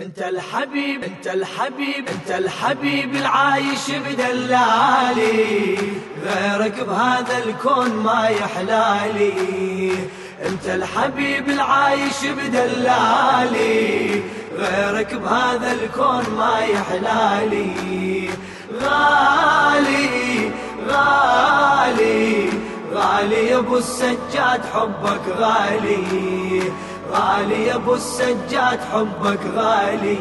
انت الحبيب انت الحبيب انت الحبيب العايش بدلالي. غيرك بهذا الكون ما يحلالي. انت الحبيب العايش بدلالي. غيرك بهذا الكون ما يحلالي. غالي غالي غالي يا ابو السجاد حبك غالي. غالي يا ابو السجاد حبك غالي.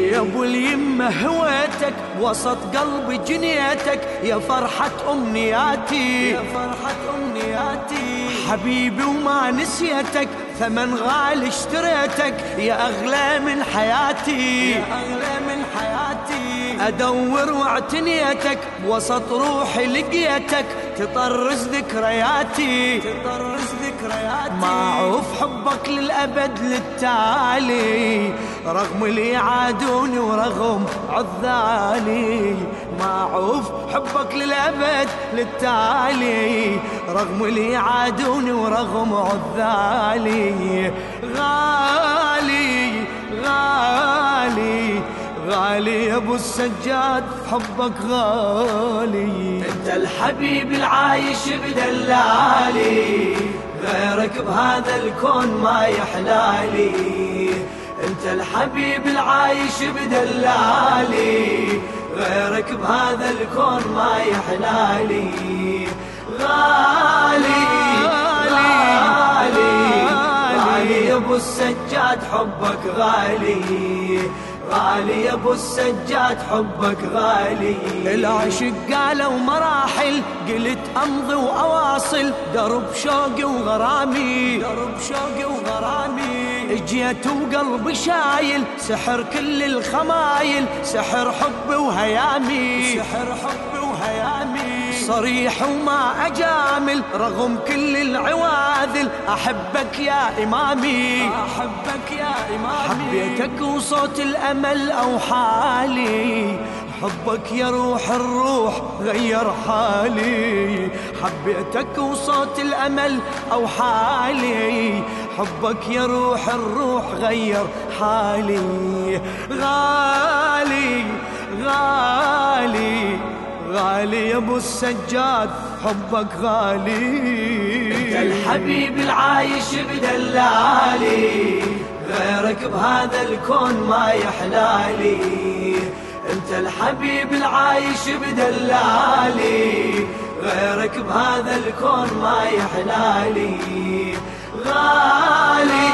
يا ابو اليمة هويتك وسط قلبي جنيتك يا فرحة أمنياتي. يا فرحة أمنياتي. حبيبي وما نسيتك ثمن غالي اشتريتك. يا أغلى من حياتي. يا أغلى من حياتي. أدور واعتنيتك وسط روحي لقيتك. تطرز ذكرياتي. تطرز ذكرياتي معروف حبك للأبد للتالي رغم اللي يعادوني ورغم عذالي. معروف حبك للأبد للتالي رغم اللي يعادوني ورغم عذالي. غالي غالي غالي يا أبو السجاد حبك غالي. أنت الحبيب العايش بدلالي. غيرك بهذا الكون ما يحلالي. انت الحبيب العايش بدلالي. غيرك بهذا الكون ما يحلالي. غالي غالي غالي. أبو السجاد حبك غالي. غالي ابو السجاد حبك غالي. العشق قالوا مراحل قلت امضي وأواصل. درب شوقي وغرامي درب شوقي وغرامي. اجيت وقلبي شايل سحر كل الخمايل. سحر حبي وهيامي. سحر حبي وهيامي صريح وما أجامل رغم كل العواذل. أحبك يا إمامي. أحبك يا إمامي. حبيتك وصوت الأمل أو حالي حبك يا روح الروح غير حالي. حبيتك وصوت الأمل أو حالي حبك يا روح الروح غير حالي. غالي غالي. غالي يا ابو السجاد حبك غالي. انت الحبيب العايش بدلالي غيرك بهذا الكون ما يحلالي. انت الحبيب العايش بدلالي غيرك بهذا الكون ما يحلالي. غالي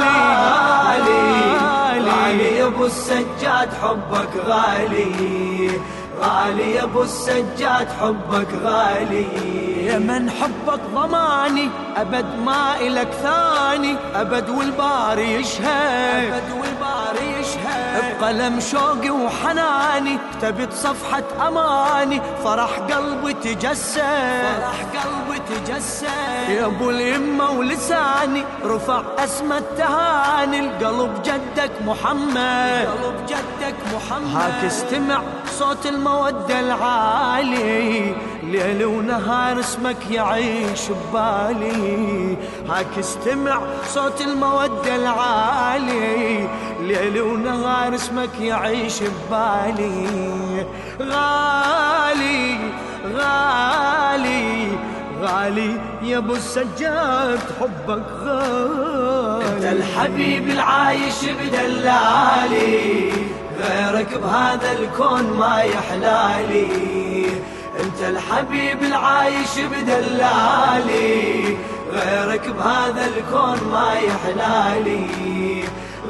غالي غالي يا ابو السجاد حبك غالي. غالي يا ابو السجاد حبك غالي. يا من حبك ضماني أبد ما إلك ثاني أبد والباري يشهد. أبد والباري بقلم شوقي وحناني كتبت صفحة أماني. فرح قلبي تجسد. فرح قلبي تجسد. يا أبو اليمة ولساني رفع اسم التهاني. القلب جدك محمد. قلب جدك محمد. هاك استمع صوت المودة العالي. ليل ونهار اسمك يعيش ببالي. هاك استمع صوت المودة العالي. ليل ونهار اسمك يعيش ببالي. غالي غالي غالي يا أبو السجاد حبك غالي. أنت الحبيب العايش بدلالي غيرك بهذا الكون ما يحلالي. أنت الحبيب العايش بدلالي غيرك بهذا الكون ما يحلالي.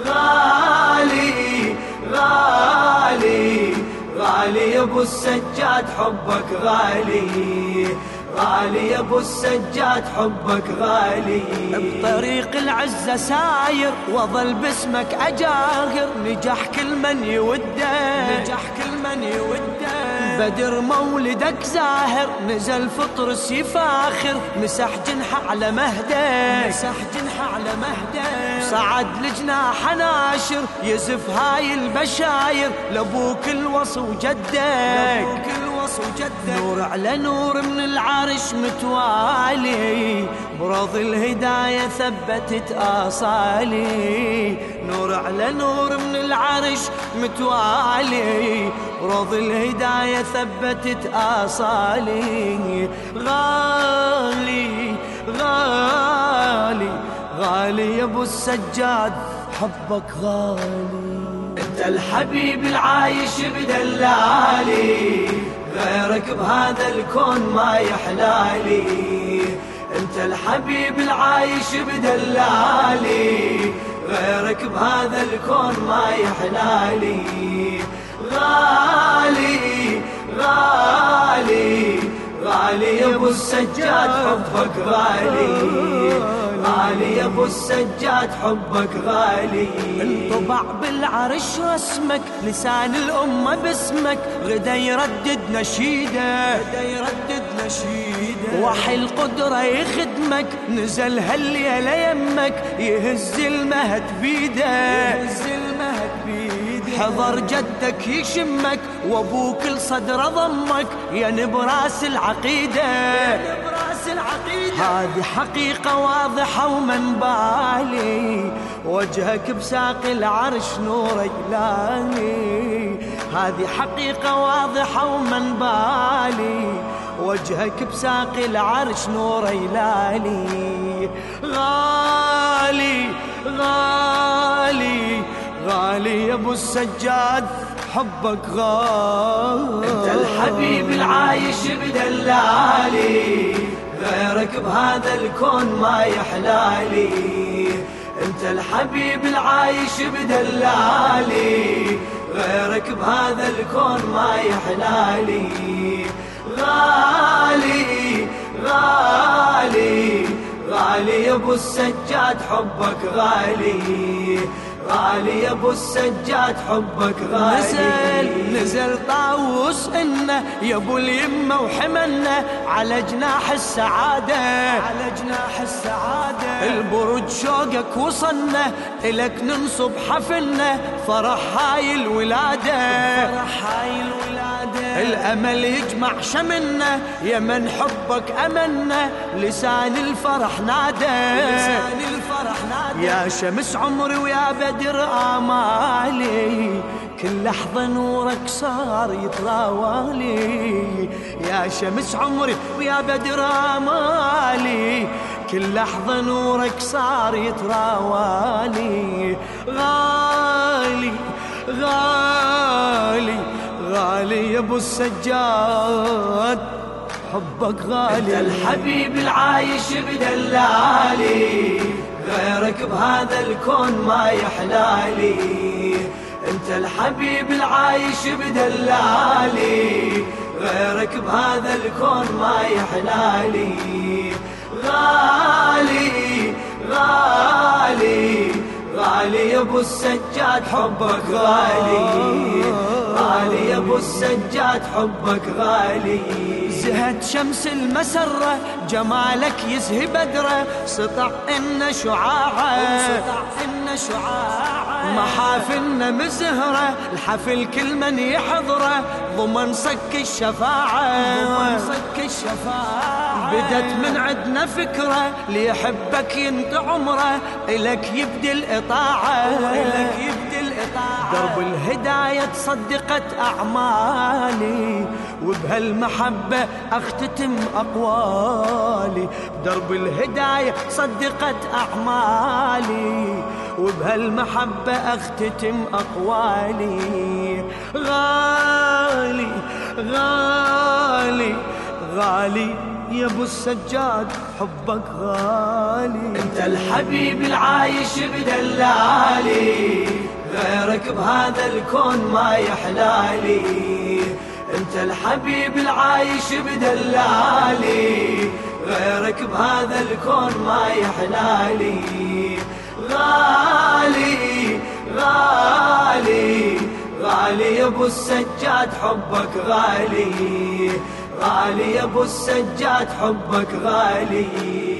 غالي غالي غالي يا ابو السجاد حبك غالي غالي يا ابو السجاد حبك غالي. بطريق العزة ساير وظل باسمك أجاهر نجح كل من يوده نجح كل من يوده بدر مولدك زاهر نزل فطرس يفاخر مسح جنحه على مهده. مسح جنحه على مهده. صعد لجناح ناشر يزف هاي البشاير. لأبوك الوصي وجدك لأبوك القصص وجدك نور على نور من العرش متوالي برض الهداية ثبتت آصالي. نور على نور من العرش متوالي برض الهداية ثبتت آصالي. غالي غالي غالي يا أبو السجاد حبك غالي. أنت الحبيب العايش بدلالي غيرك بهذا الكون ما يحلالي. أنت الحبيب العايش بدلالي غيرك بهذا الكون ما يحلالي. غالي غالي غالي يا أبو السجاد حبك غالي. غالي يا أبو السجاد حبك غالي. انطبع بالعرش رسمك لسان الأمة باسمك. غدا يردد نشيده. غدا يردد نشيده. وحي القدرة يخدمك. نزل هالليلة يمك يهز المهد بيده. يهز المهد بيده. حضر جدك يشمك وأبوك لصدره ضمك. يا نبراس العقيدة. يا نبراس العقيدة. هذه حقيقة واضحة ومن بالي وجهك بساق العرش نور يلاني هذه حقيقة واضحة ومن بالي وجهك بساق العرش نور يلالي غالي غالي غالي يا أبو السجاد حبك غالي. أنت الحبيب العايش بدلالي. غيرك بهذا الكون ما يحلالي. انت الحبيب العايش بدلالي. غيرك بهذا الكون ما يحلالي. غالي غالي غالي يا ابو السجاد حبك غالي. غالي ابو السجاد حبك غالي. نزل نزل طاووس إنه يا ابو اليمة وحملنا على جناح السعادة. على جناح السعادة. البرج شوقك وصلنا إلك ننصب حفلنا فرح هاي الولادة. فرح هاي الولادة الأمل يجمع شملنا يا من حبك أمنا لسان الفرح نادى. لسان الفرح نادى. يا شمس عمري ويا بدر آمالي. كل لحظة نورك صار يتراوالي. يا شمس عمري ويا بدر آمالي. كل لحظة نورك صار يتراوالي. غالي غالي. غالي يا ابو السجاد. حبك انت غالي الحبيب العايش بدلالي غيرك بهذا الكون ما يحلالي. انت الحبيب العايش بدلالي غيرك بهذا الكون ما يحلالي. غالي غالي يا أبو السجاد حبك غالي. غالي يا أبو السجاد حبك غالي. زهت شمس المسرة جمالك يزهي بدرة. سطع إن شعاعة سطع إن شعاعة. محافلنا مزهرة الحفل كل من يحضره. ضمن صك الشفاعة. ضمن صك الشفاعة. بدت من عندنا فكرة ليحبك ينت عمره. إلك يبدي الإطاعة. إلك يبدي الإطاعة. درب الهداية صدقت أعمالي. وبهالمحبة أختتم أقوالي. درب الهداية صدقت أعمالي. وبهالمحبة أختتم أقوالي. غالي غالي غالي يا أبو السجاد حبك غالي. أنت الحبيب العايش بدلالي غيرك بهذا الكون ما يحلالي. انت الحبيب العايش بدلالي غيرك بهذا الكون ما يحلالي. غالي غالي غالي يا أبو السجاد حبك غالي. غالي يا أبو السجاد حبك غالي.